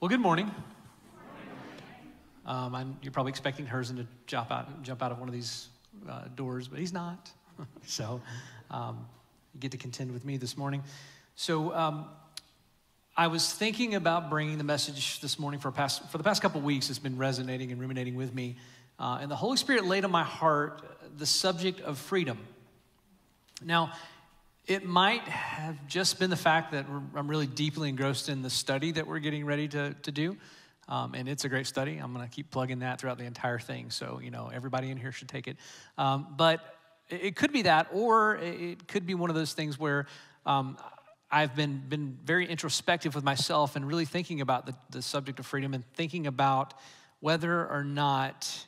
Well, good morning. Um, you're probably expecting Herzen to jump out, jump out of one of these uh, doors, but he's not. so um, you get to contend with me this morning. So um, I was thinking about bringing the message this morning for, past, for the past couple weeks. It's been resonating and ruminating with me. Uh, and the Holy Spirit laid on my heart the subject of freedom. Now, it might have just been the fact that I'm really deeply engrossed in the study that we're getting ready to, to do. Um, and it's a great study. I'm going to keep plugging that throughout the entire thing. So, you know, everybody in here should take it. Um, but it could be that, or it could be one of those things where um, I've been, been very introspective with myself and really thinking about the, the subject of freedom and thinking about whether or not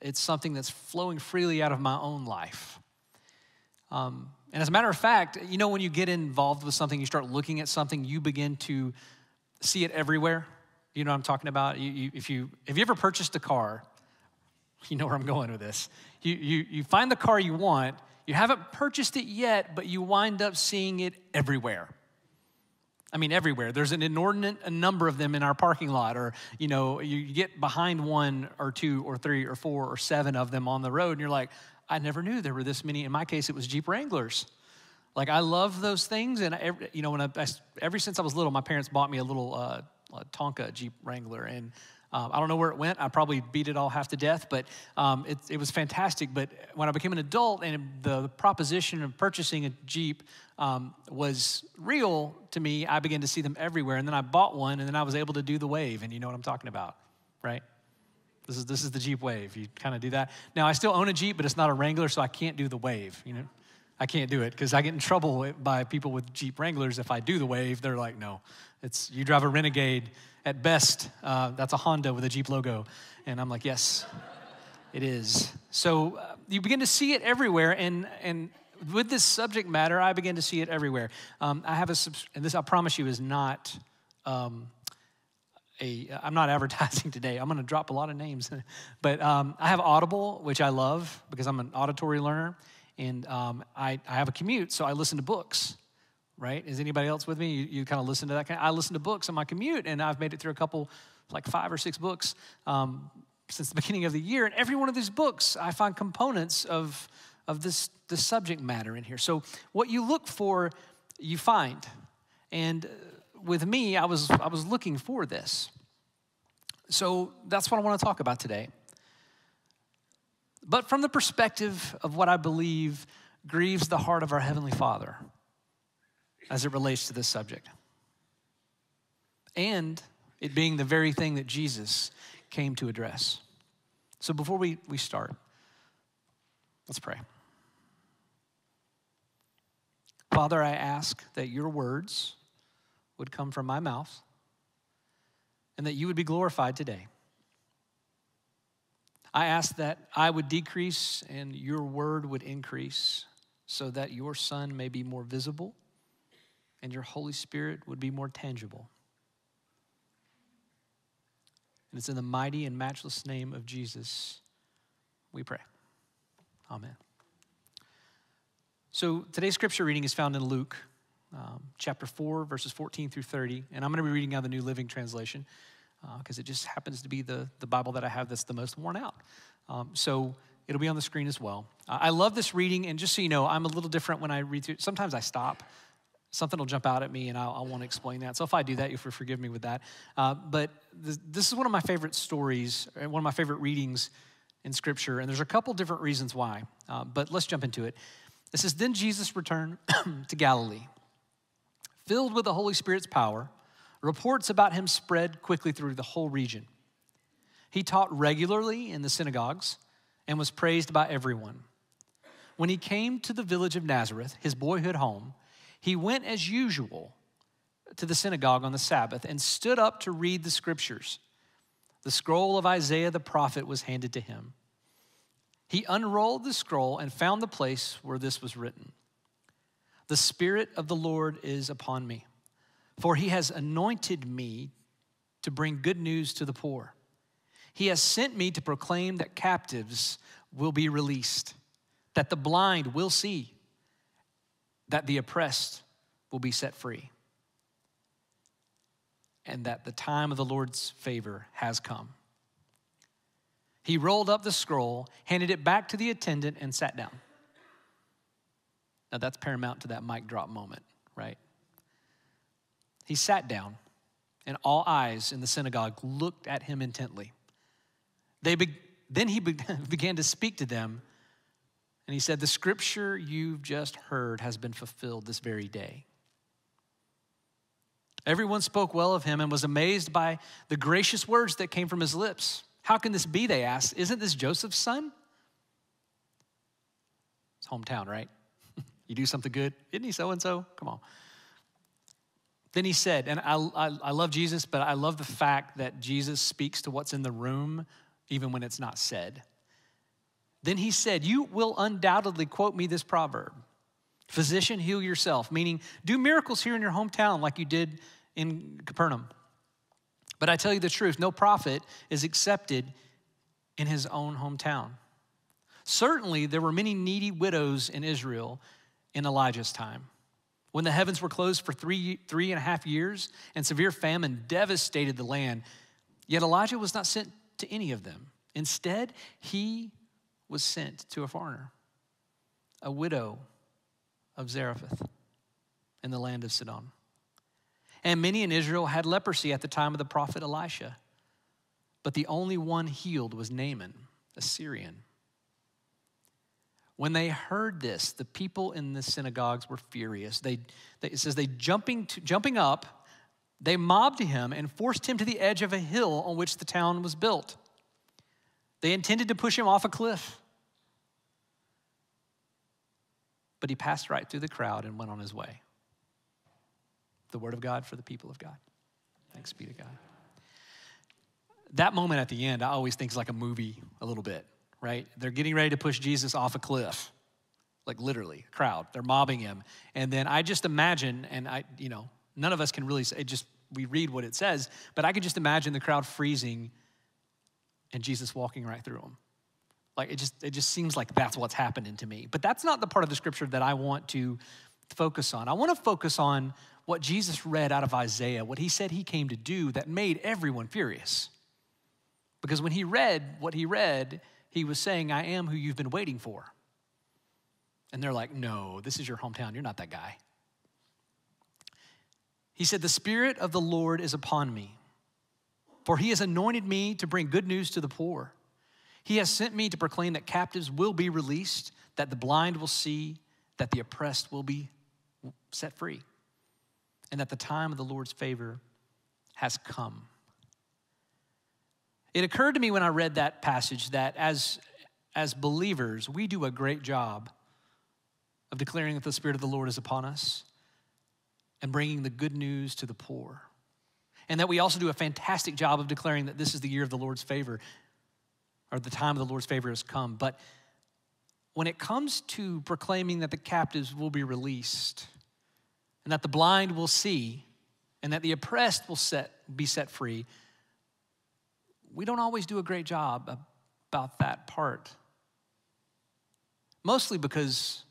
it's something that's flowing freely out of my own life. Um, and as a matter of fact, you know, when you get involved with something, you start looking at something, you begin to see it everywhere. You know what I'm talking about? You, you, if you, have you ever purchased a car? You know where I'm going with this. You, you, you find the car you want, you haven't purchased it yet, but you wind up seeing it everywhere. I mean, everywhere. There's an inordinate number of them in our parking lot, or you know, you get behind one or two or three or four or seven of them on the road, and you're like, I never knew there were this many. In my case, it was Jeep Wranglers. Like I love those things, and every, you know, when I, I, ever since I was little, my parents bought me a little uh, a Tonka Jeep Wrangler, and um, I don't know where it went. I probably beat it all half to death, but um, it, it, was fantastic. But when I became an adult and the proposition of purchasing a Jeep um, was real to me, I began to see them everywhere. And then I bought one, and then I was able to do the wave, and you know what I'm talking about, right? This is, this is the Jeep Wave. You kind of do that. Now, I still own a Jeep, but it's not a Wrangler, so I can't do the wave, you know? I can't do it because I get in trouble by people with Jeep Wranglers. If I do the wave, they're like, no, it's you drive a Renegade. At best, uh, that's a Honda with a Jeep logo. And I'm like, yes, it is. So uh, you begin to see it everywhere. And, and with this subject matter, I begin to see it everywhere. Um, I have a, and this I promise you is not um, a, I'm not advertising today. I'm going to drop a lot of names. but um, I have Audible, which I love because I'm an auditory learner. And um, I, I have a commute, so I listen to books, right? Is anybody else with me? You, you kind of listen to that kind of, I listen to books on my commute, and I've made it through a couple, like five or six books um, since the beginning of the year. And every one of these books, I find components of, of this, this subject matter in here. So what you look for, you find. And with me, I was, I was looking for this. So that's what I want to talk about today. But from the perspective of what I believe grieves the heart of our Heavenly Father as it relates to this subject. And it being the very thing that Jesus came to address. So before we, we start, let's pray. Father, I ask that your words would come from my mouth and that you would be glorified today. I ask that I would decrease and your word would increase so that your Son may be more visible and your Holy Spirit would be more tangible. And it's in the mighty and matchless name of Jesus we pray. Amen. So today's scripture reading is found in Luke um, chapter 4, verses 14 through 30. And I'm going to be reading out the New Living Translation because uh, it just happens to be the, the Bible that I have that's the most worn out. Um, so it'll be on the screen as well. Uh, I love this reading, and just so you know, I'm a little different when I read through. Sometimes I stop. Something will jump out at me, and I'll, I'll want to explain that. So if I do that, you'll forgive me with that. Uh, but this, this is one of my favorite stories, one of my favorite readings in Scripture, and there's a couple different reasons why. Uh, but let's jump into it. It says, Then Jesus returned to Galilee filled with the Holy Spirit's power, reports about him spread quickly through the whole region. He taught regularly in the synagogues and was praised by everyone. When he came to the village of Nazareth, his boyhood home, he went as usual to the synagogue on the Sabbath and stood up to read the scriptures. The scroll of Isaiah the prophet was handed to him. He unrolled the scroll and found the place where this was written. The Spirit of the Lord is upon me, for he has anointed me to bring good news to the poor. He has sent me to proclaim that captives will be released, that the blind will see, that the oppressed will be set free. and that the time of the Lord's favor has come. He rolled up the scroll, handed it back to the attendant, and sat down. Now, that's paramount to that mic drop moment, right? He sat down, and all eyes in the synagogue looked at him intently. They be- then he be- began to speak to them, and he said, The scripture you've just heard has been fulfilled this very day. Everyone spoke well of him and was amazed by the gracious words that came from his lips. How can this be? They asked. Isn't this Joseph's son? It's hometown, right? You do something good. Isn't he so and so? Come on. Then he said, and I, I, I, love Jesus, but I love the fact that Jesus speaks to what's in the room even when it's not said. Then he said, You will undoubtedly quote me this proverb Physician, heal yourself, meaning do miracles here in your hometown like you did in Capernaum. But I tell you the truth no prophet is accepted in his own hometown. Certainly, there were many needy widows in Israel in Elijah's time. When the heavens were closed for three, three and a half years and severe famine devastated the land, yet Elijah was not sent to any of them. Instead, he was sent to a foreigner, a widow of Zarephath in the land of Sidon. And many in Israel had leprosy at the time of the prophet Elisha. But the only one healed was Naaman, a Syrian. When they heard this, the people in the synagogues were furious. They, they it says they jumping, to, jumping up, they mobbed him and forced him to the edge of a hill on which the town was built. They intended to push him off a cliff. But he passed right through the crowd and went on his way the word of God for the people of God. Thanks be to God. That moment at the end, I always think is like a movie a little bit, right? They're getting ready to push Jesus off a cliff, like literally, crowd. They're mobbing him. And then I just imagine, and I, you know, none of us can really say, just we read what it says, but I could just imagine the crowd freezing and Jesus walking right through them. Like it just it just seems like that's what's happening to me. But that's not the part of the scripture that I want to focus on. I want to focus on what Jesus read out of Isaiah, what he said he came to do that made everyone furious. Because when he read what he read, he was saying, I am who you've been waiting for. And they're like, No, this is your hometown. You're not that guy. He said, The Spirit of the Lord is upon me, for he has anointed me to bring good news to the poor. He has sent me to proclaim that captives will be released, that the blind will see, that the oppressed will be set free and that the time of the Lord's favor has come. It occurred to me when I read that passage that as, as believers, we do a great job of declaring that the Spirit of the Lord is upon us and bringing the good news to the poor. And that we also do a fantastic job of declaring that this is the year of the Lord's favor, or the time of the Lord's favor has come. But when it comes to proclaiming that the captives will be released, and that the blind will see, and that the oppressed will set, be set free, we don't always do a great job about that part. Mostly because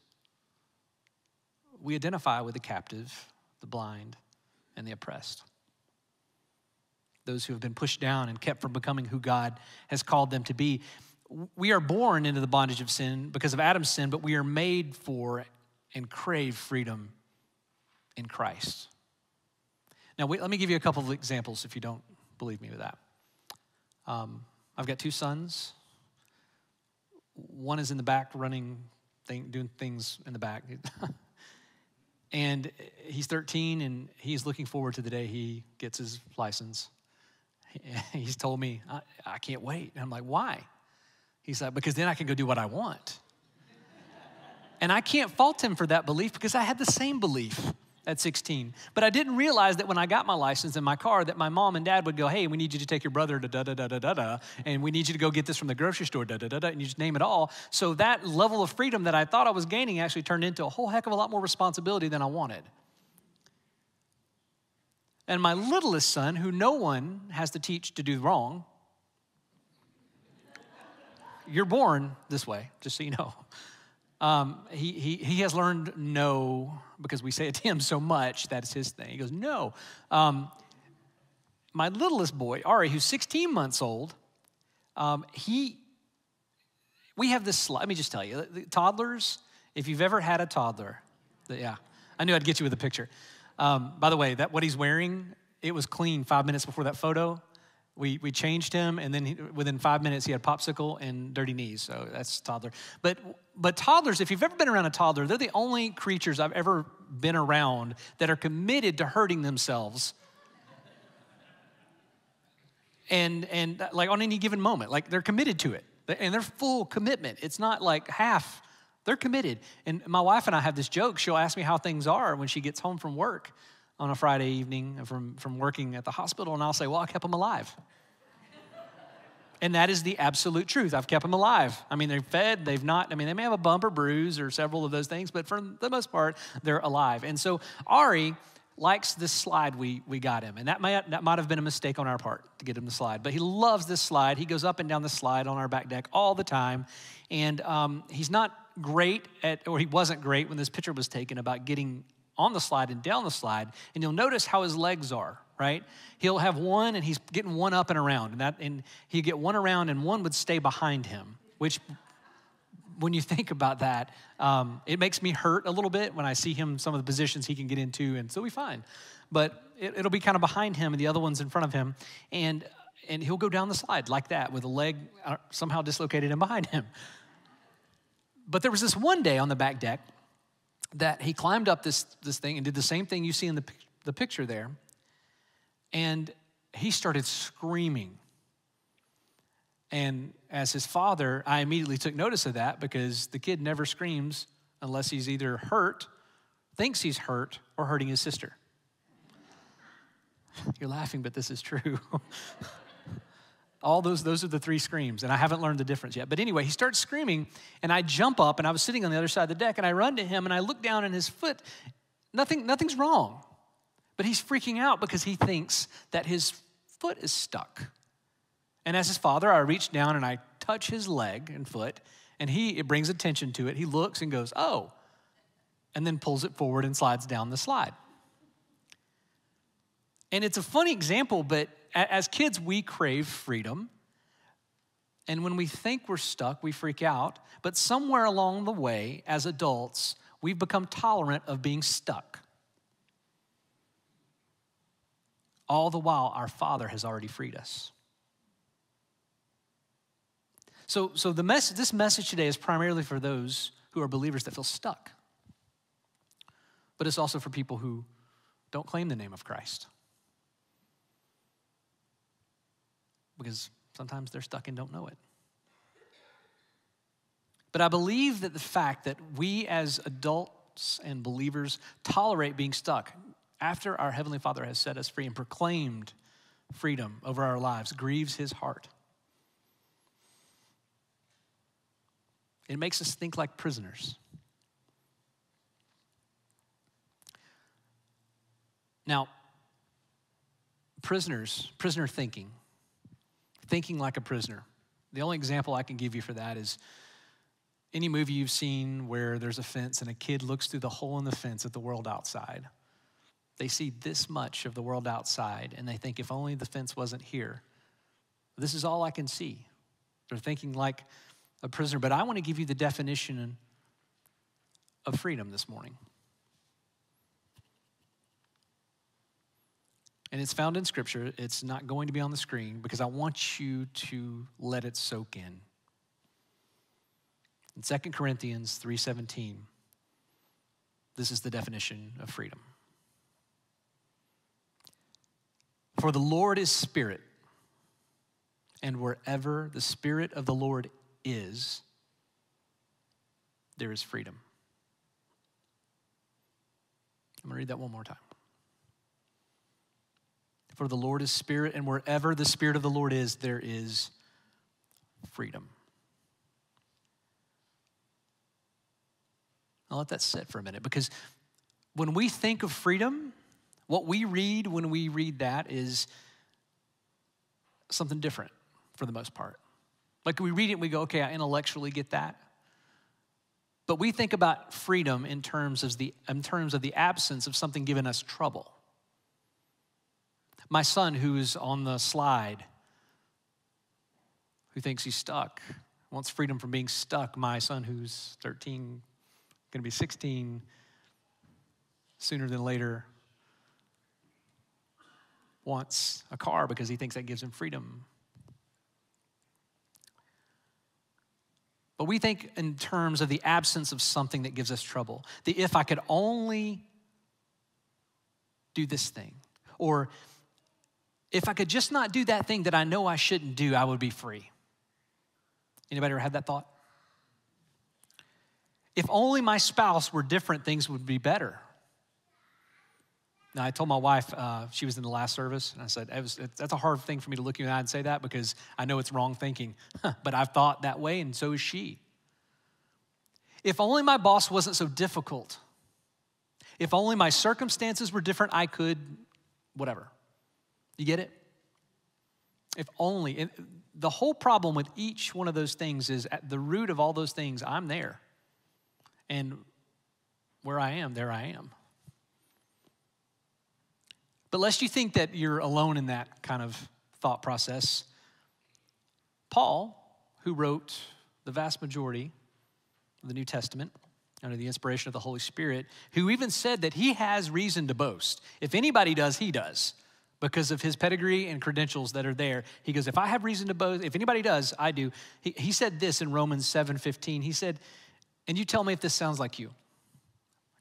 we identify with the captive, the blind, and the oppressed. Those who have been pushed down and kept from becoming who God has called them to be. We are born into the bondage of sin because of Adam's sin, but we are made for and crave freedom in Christ. Now, wait, let me give you a couple of examples if you don't believe me with that. Um, I've got two sons. One is in the back running, thing, doing things in the back. and he's 13 and he's looking forward to the day he gets his license. He's told me, I, I can't wait. And I'm like, why? He's like, because then I can go do what I want. and I can't fault him for that belief because I had the same belief at 16. But I didn't realize that when I got my license in my car, that my mom and dad would go, hey, we need you to take your brother to da da da da da da, and we need you to go get this from the grocery store, da da da da, and you just name it all. So that level of freedom that I thought I was gaining actually turned into a whole heck of a lot more responsibility than I wanted. And my littlest son, who no one has to teach to do wrong, you're born this way, just so you know. Um, he, he, he has learned no because we say it to him so much That's his thing. He goes, no. Um, my littlest boy, Ari, who's 16 months old, um, he, we have this. Let me just tell you, toddlers, if you've ever had a toddler, yeah, I knew I'd get you with a picture. Um, by the way, that what he's wearing, it was clean five minutes before that photo. We, we changed him, and then he, within five minutes, he had popsicle and dirty knees. So that's toddler. But, but toddlers, if you've ever been around a toddler, they're the only creatures I've ever been around that are committed to hurting themselves. and, and like on any given moment, like they're committed to it. And they're full commitment. It's not like half, they're committed. And my wife and I have this joke. She'll ask me how things are when she gets home from work on a Friday evening from, from working at the hospital, and I'll say, Well, I kept them alive. and that is the absolute truth. I've kept them alive. I mean, they're fed, they've not, I mean, they may have a bump or bruise or several of those things, but for the most part, they're alive. And so Ari likes this slide we, we got him. And that might, that might have been a mistake on our part to get him the slide. But he loves this slide. He goes up and down the slide on our back deck all the time. And um, he's not great at, or he wasn't great when this picture was taken about getting on the slide and down the slide, and you'll notice how his legs are, right? He'll have one and he's getting one up and around, and that and he'd get one around and one would stay behind him, which when you think about that, um, it makes me hurt a little bit when I see him, some of the positions he can get into, and so we fine. But it, it'll be kind of behind him and the other one's in front of him, and and he'll go down the slide like that with a leg uh, somehow dislocated and behind him. But there was this one day on the back deck that he climbed up this, this thing and did the same thing you see in the, the picture there. And he started screaming. And as his father, I immediately took notice of that because the kid never screams unless he's either hurt, thinks he's hurt, or hurting his sister. You're laughing, but this is true. All those, those are the three screams, and I haven't learned the difference yet. But anyway, he starts screaming, and I jump up, and I was sitting on the other side of the deck, and I run to him, and I look down, and his foot, nothing, nothing's wrong. But he's freaking out because he thinks that his foot is stuck. And as his father, I reach down and I touch his leg and foot, and he it brings attention to it. He looks and goes, "Oh," and then pulls it forward and slides down the slide. And it's a funny example, but as kids, we crave freedom. And when we think we're stuck, we freak out. But somewhere along the way, as adults, we've become tolerant of being stuck. All the while, our Father has already freed us. So, so the mess, this message today is primarily for those who are believers that feel stuck. But it's also for people who don't claim the name of Christ. Because sometimes they're stuck and don't know it. But I believe that the fact that we as adults and believers tolerate being stuck after our Heavenly Father has set us free and proclaimed freedom over our lives grieves His heart. It makes us think like prisoners. Now, prisoners, prisoner thinking, thinking like a prisoner. The only example I can give you for that is any movie you've seen where there's a fence and a kid looks through the hole in the fence at the world outside. They see this much of the world outside and they think, if only the fence wasn't here. This is all I can see. They're thinking like a prisoner. But I want to give you the definition of freedom this morning. And it's found in scripture. It's not going to be on the screen because I want you to let it soak in. In 2 Corinthians 3:17, this is the definition of freedom. For the Lord is spirit, and wherever the spirit of the Lord is, there is freedom. I'm going to read that one more time. For the Lord is spirit, and wherever the spirit of the Lord is, there is freedom. I'll let that sit for a minute because when we think of freedom, what we read when we read that is something different for the most part. Like we read it and we go, okay, I intellectually get that. But we think about freedom in terms of the, in terms of the absence of something giving us trouble. My son who's on the slide, who thinks he's stuck, wants freedom from being stuck. My son who's 13, going to be 16 sooner than later, wants a car because he thinks that gives him freedom. But we think in terms of the absence of something that gives us trouble. The if I could only do this thing, or if I could just not do that thing that I know I shouldn't do, I would be free. Anybody ever had that thought? If only my spouse were different, things would be better. Now, I told my wife, uh, she was in the last service, and I said, was, that's a hard thing for me to look you in the eye and say that because I know it's wrong thinking. but I've thought that way, and so is she. If only my boss wasn't so difficult. If only my circumstances were different, I could, whatever. You get it? If only. the whole problem with each one of those things is at the root of all those things, I'm there. And where I am, there I am. But lest you think that you're alone in that kind of thought process, Paul, who wrote the vast majority of the New Testament under the inspiration of the Holy Spirit, who even said that he has reason to boast. If anybody does, he does because of his pedigree and credentials that are there. He goes, if I have reason to boast, if anybody does, I do. He, he said this in Romans 7 15. He said, and you tell me if this sounds like you,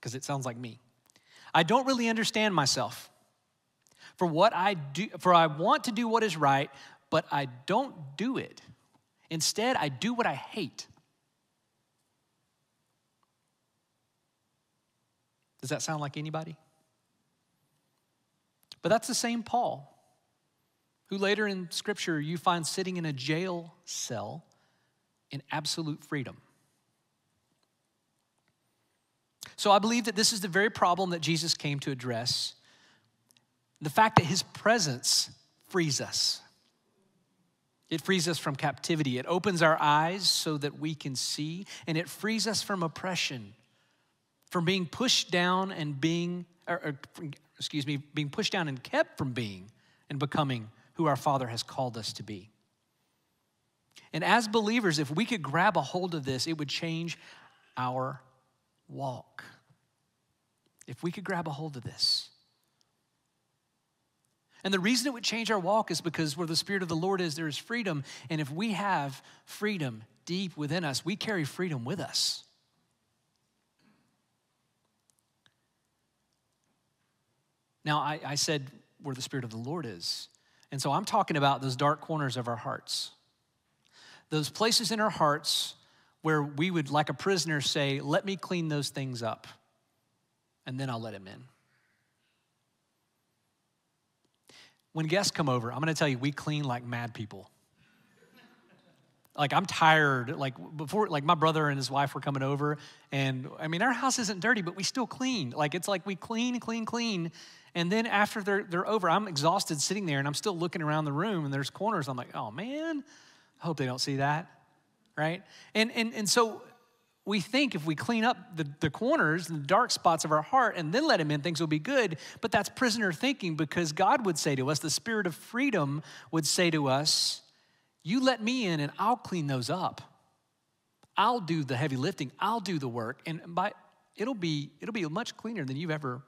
because it sounds like me. I don't really understand myself. For what I do, for I want to do what is right, but I don't do it. Instead, I do what I hate. Does that sound like anybody? But that's the same Paul, who later in Scripture you find sitting in a jail cell in absolute freedom. So I believe that this is the very problem that Jesus came to address the fact that his presence frees us. It frees us from captivity. It opens our eyes so that we can see, and it frees us from oppression, from being pushed down and being, or, or, excuse me, being pushed down and kept from being and becoming who our Father has called us to be. And as believers, if we could grab a hold of this, it would change our walk. If we could grab a hold of this. And the reason it would change our walk is because where the Spirit of the Lord is, there is freedom. And if we have freedom deep within us, we carry freedom with us. Now, I, I said where the Spirit of the Lord is. And so I'm talking about those dark corners of our hearts, those places in our hearts where we would, like a prisoner, say, Let me clean those things up, and then I'll let him in. When guests come over, I'm gonna tell you, we clean like mad people. Like I'm tired. Like before, like my brother and his wife were coming over, and I mean our house isn't dirty, but we still clean. Like it's like we clean, clean, clean, and then after they're they're over, I'm exhausted sitting there, and I'm still looking around the room, and there's corners. I'm like, oh man, I hope they don't see that, right? And and and so we think if we clean up the, the corners and the dark spots of our heart and then let him in, things will be good. But that's prisoner thinking because God would say to us, the spirit of freedom would say to us, You let me in and I'll clean those up. I'll do the heavy lifting, I'll do the work. And by it'll be it'll be much cleaner than you've ever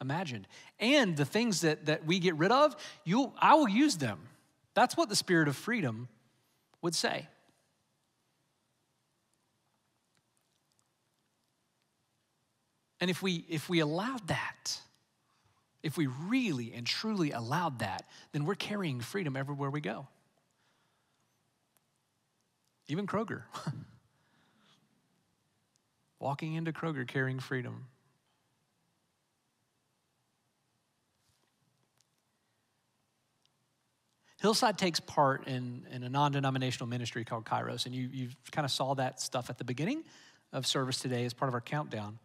imagined. And the things that, that we get rid of, you'll I will use them. That's what the spirit of freedom would say. And if we if we allowed that, if we really and truly allowed that, then we're carrying freedom everywhere we go. Even Kroger. Walking into Kroger carrying freedom. Hillside takes part in, in a non denominational ministry called Kairos, and you, you kind of saw that stuff at the beginning of service today as part of our countdown.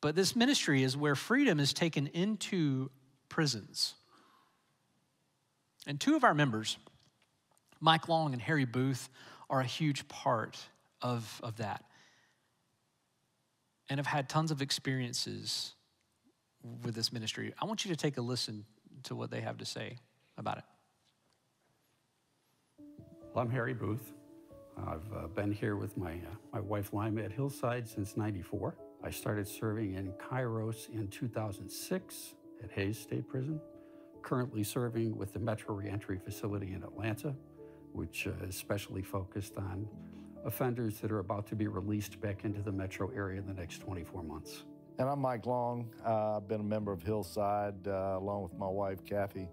But this ministry is where freedom is taken into prisons. And two of our members, Mike Long and Harry Booth, are a huge part of, of that and have had tons of experiences with this ministry. I want you to take a listen to what they have to say about it. Well, I'm Harry Booth. I've uh, been here with my, uh, my wife Lima at Hillside since 94. I started serving in Kairos in 2006 at Hays State Prison, currently serving with the Metro Reentry Facility in Atlanta, which uh, is specially focused on offenders that are about to be released back into the metro area in the next 24 months. And I'm Mike Long. Uh, I've been a member of Hillside uh, along with my wife, Kathy,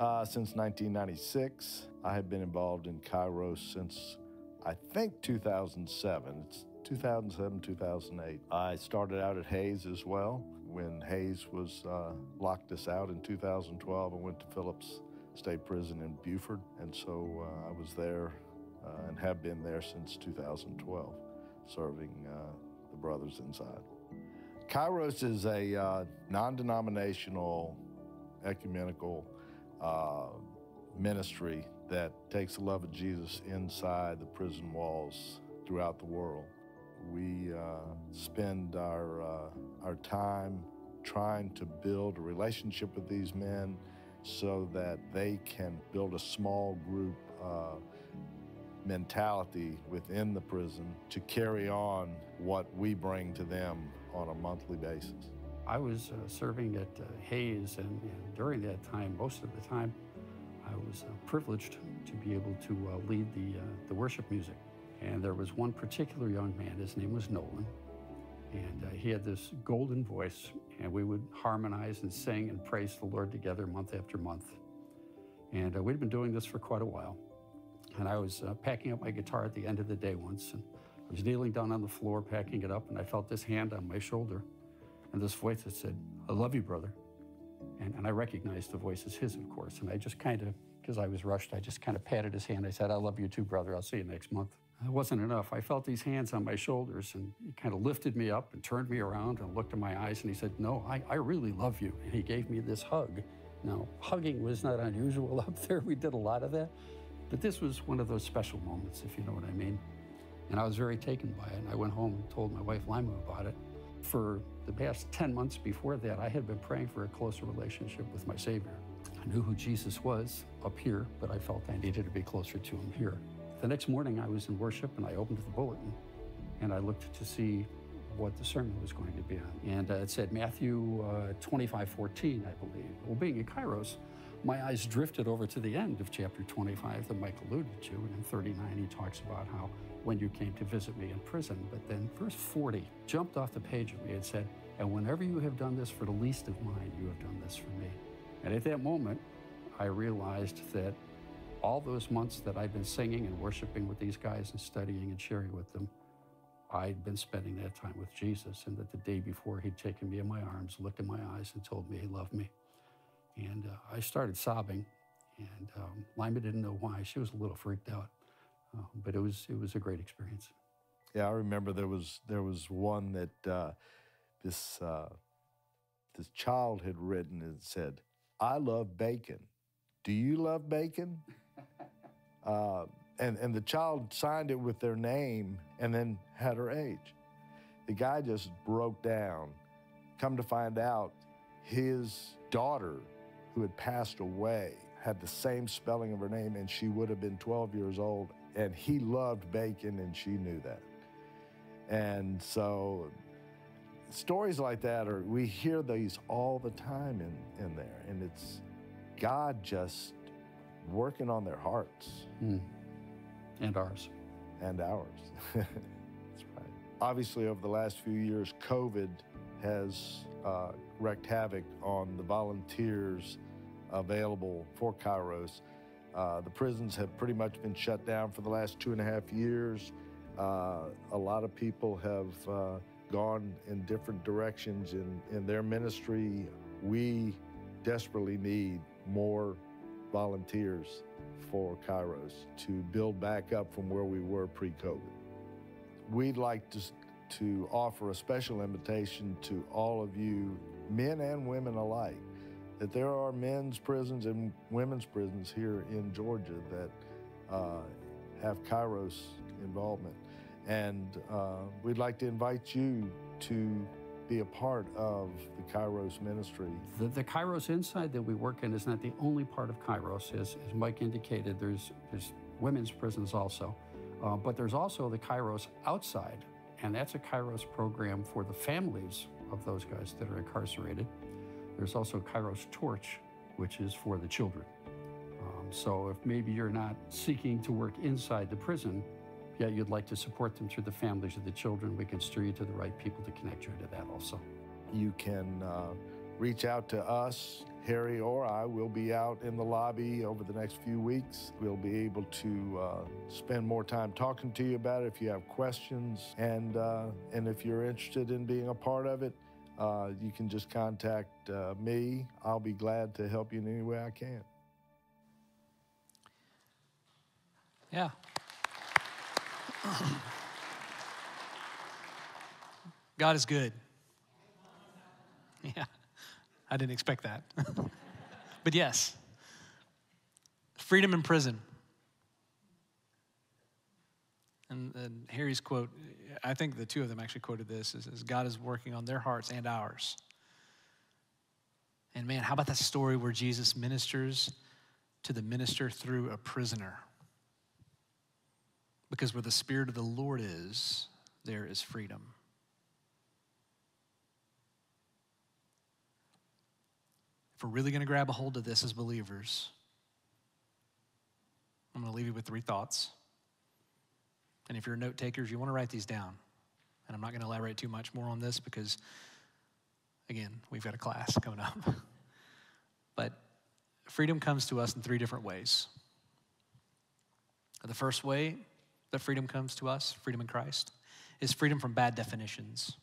uh, since 1996. I have been involved in Kairos since I think 2007. It's 2007, 2008. I started out at Hays as well. When Hays was uh, locked us out in 2012, I went to Phillips State Prison in Buford, and so uh, I was there uh, and have been there since 2012, serving uh, the brothers inside. Kairos is a uh, non-denominational, ecumenical uh, ministry that takes the love of Jesus inside the prison walls throughout the world. We uh, spend our, our time trying to build a relationship with these men so that they can build a small group uh, mentality within the prison to carry on what we bring to them on a monthly basis. I was uh, serving at uh, Hays, and, and, during that time, most of the time, I was uh, privileged to be able to uh, lead the, uh, the worship music. And there was one particular young man, his name was Nolan, and uh, he had this golden voice, and we would harmonize and sing and praise the Lord together month after month. And we'd been doing this for quite a while. And I was packing up my guitar at the end of the day once, and I was kneeling down on the floor, packing it up, and I felt this hand on my shoulder and this voice that said, I love you, brother. And, and I recognized the voice as his, of course. And I just kind of, because I was rushed, I just kind of patted his hand. I said, I love you too, brother. I'll see you next month. It wasn't enough. I felt these hands on my shoulders, and he kind of lifted me up and turned me around and looked in my eyes, and he said, No, I, I really love you. And he gave me this hug. Now, hugging was not unusual up there. We did a lot of that. But this was one of those special moments, if you know what I mean. And I was very taken by it. And I went home and told my wife Lima about it. For the past 10 months before that, I had been praying for a closer relationship with my Savior. I knew who Jesus was up here, but I felt I needed to be closer to him here. The next morning, I was in worship and I opened the bulletin and I looked to see what the sermon was going to be on. And uh, it said Matthew uh, 25, 14, I believe. Well, being in Kairos, my eyes drifted over to the end of chapter 25 that Mike alluded to. And in 39, he talks about how when you came to visit me in prison. But then verse 40 jumped off the page of me and said, And whenever you have done this for the least of mine, you have done this for me. And at that moment, I realized that all those months that I'd been singing and worshiping with these guys and studying and sharing with them, I'd been spending that time with Jesus. And that the day before, he'd taken me in my arms, looked in my eyes, and told me he loved me. And uh, I started sobbing. And um, Lima didn't know why. She was a little freaked out. Uh, but it was it was a great experience. Yeah, I remember there was there was one that uh, this uh, this child had written and said, "I love bacon. Do you love bacon?" Uh, and and the child signed it with their name and then had her age. The guy just broke down. Come to find out, his daughter, who had passed away, had the same spelling of her name, and she would have been 12 years old and he loved bacon, and she knew that. And so stories like that are we hear these all the time in, in there and it's god just working on their hearts mm. and ours and ours that's right obviously over the last few years covid has uh, wreaked havoc on the volunteers available for kairos uh, the prisons have pretty much been shut down for the last two and a half years. Uh, a lot of people have uh, gone in different directions in, in their ministry. We desperately need more volunteers for Kairos to build back up from where we were pre-COVID. We'd like to, to offer a special invitation to all of you, men and women alike, that there are men's prisons and women's prisons here in Georgia that uh, have Kairos involvement. And uh, we'd like to invite you to be a part of the Kairos ministry? The, the Kairos inside that we work in is not the only part of Kairos. As, as Mike indicated, there's, there's women's prisons also. Uh, but there's also the Kairos outside, and that's a Kairos program for the families of those guys that are incarcerated. There's also Kairos Torch, which is for the children. Um, so if maybe you're not seeking to work inside the prison, yet you'd like to support them through the families of the children, we can steer you to the right people to connect you to that also. You can uh, reach out to us, Harry or I. will be out in the lobby over the next few weeks. We'll be able to uh, spend more time talking to you about it if you have questions. And, uh, and if you're interested in being a part of it, uh, you can just contact uh, me. I'll be glad to help you in any way I can. Yeah. God is good. Yeah. I didn't expect that. but yes, freedom in prison. And, and, Harry's quote, I think the two of them actually quoted this, is, is God is working on their hearts and ours. And man, how about that story where Jesus ministers to the minister through a prisoner? Because where the Spirit of the Lord is, there is freedom. If we're really going to grab a hold of this as believers, I'm going to leave you with three thoughts. And if you're note takers, you want to write these down. And I'm not going to elaborate too much more on this because, again, we've got a class coming up. but freedom comes to us in three different ways. The first way that freedom comes to us, freedom in Christ, is freedom from bad definitions.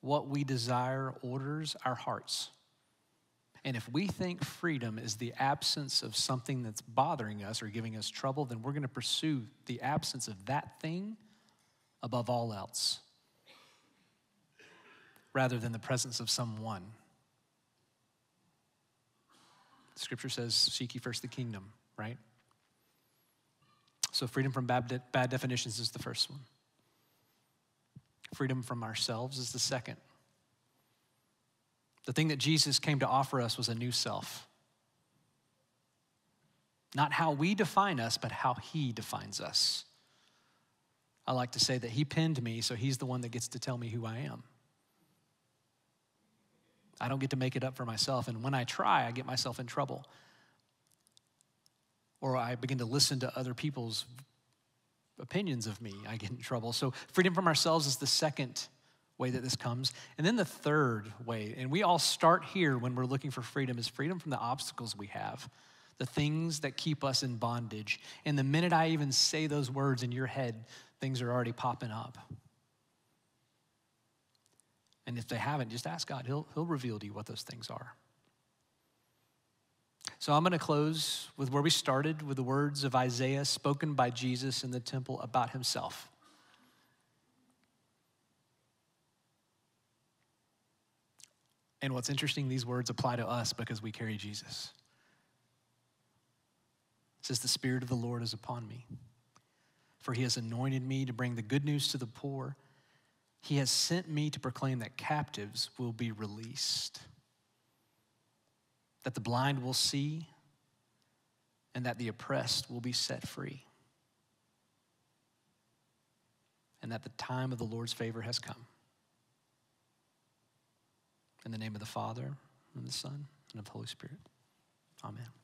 What we desire orders our hearts. And if we think freedom is the absence of something that's bothering us or giving us trouble, then we're going to pursue the absence of that thing above all else rather than the presence of someone. Scripture says, Seek ye first the kingdom, right? So, freedom from bad, de- bad definitions is the first one. Freedom from ourselves is the second. The thing that Jesus came to offer us was a new self. Not how we define us, but how he defines us. I like to say that he pinned me, so he's the one that gets to tell me who I am. I don't get to make it up for myself, and when I try, I get myself in trouble. Or I begin to listen to other people's opinions of me, I get in trouble. So, freedom from ourselves is the second way that this comes. And then the third way, and we all start here when we're looking for freedom, is freedom from the obstacles we have, the things that keep us in bondage. And the minute I even say those words in your head, things are already popping up. And if they haven't, just ask God. He'll, he'll reveal to you what those things are. So I'm going to close with where we started with the words of Isaiah spoken by Jesus in the temple about himself. And what's interesting, these words apply to us because we carry Jesus. It says, The Spirit of the Lord is upon me, for he has anointed me to bring the good news to the poor. He has sent me to proclaim that captives will be released, that the blind will see, and that the oppressed will be set free, and that the time of the Lord's favor has come. In the name of the Father, and the Son, and of the Holy Spirit. Amen.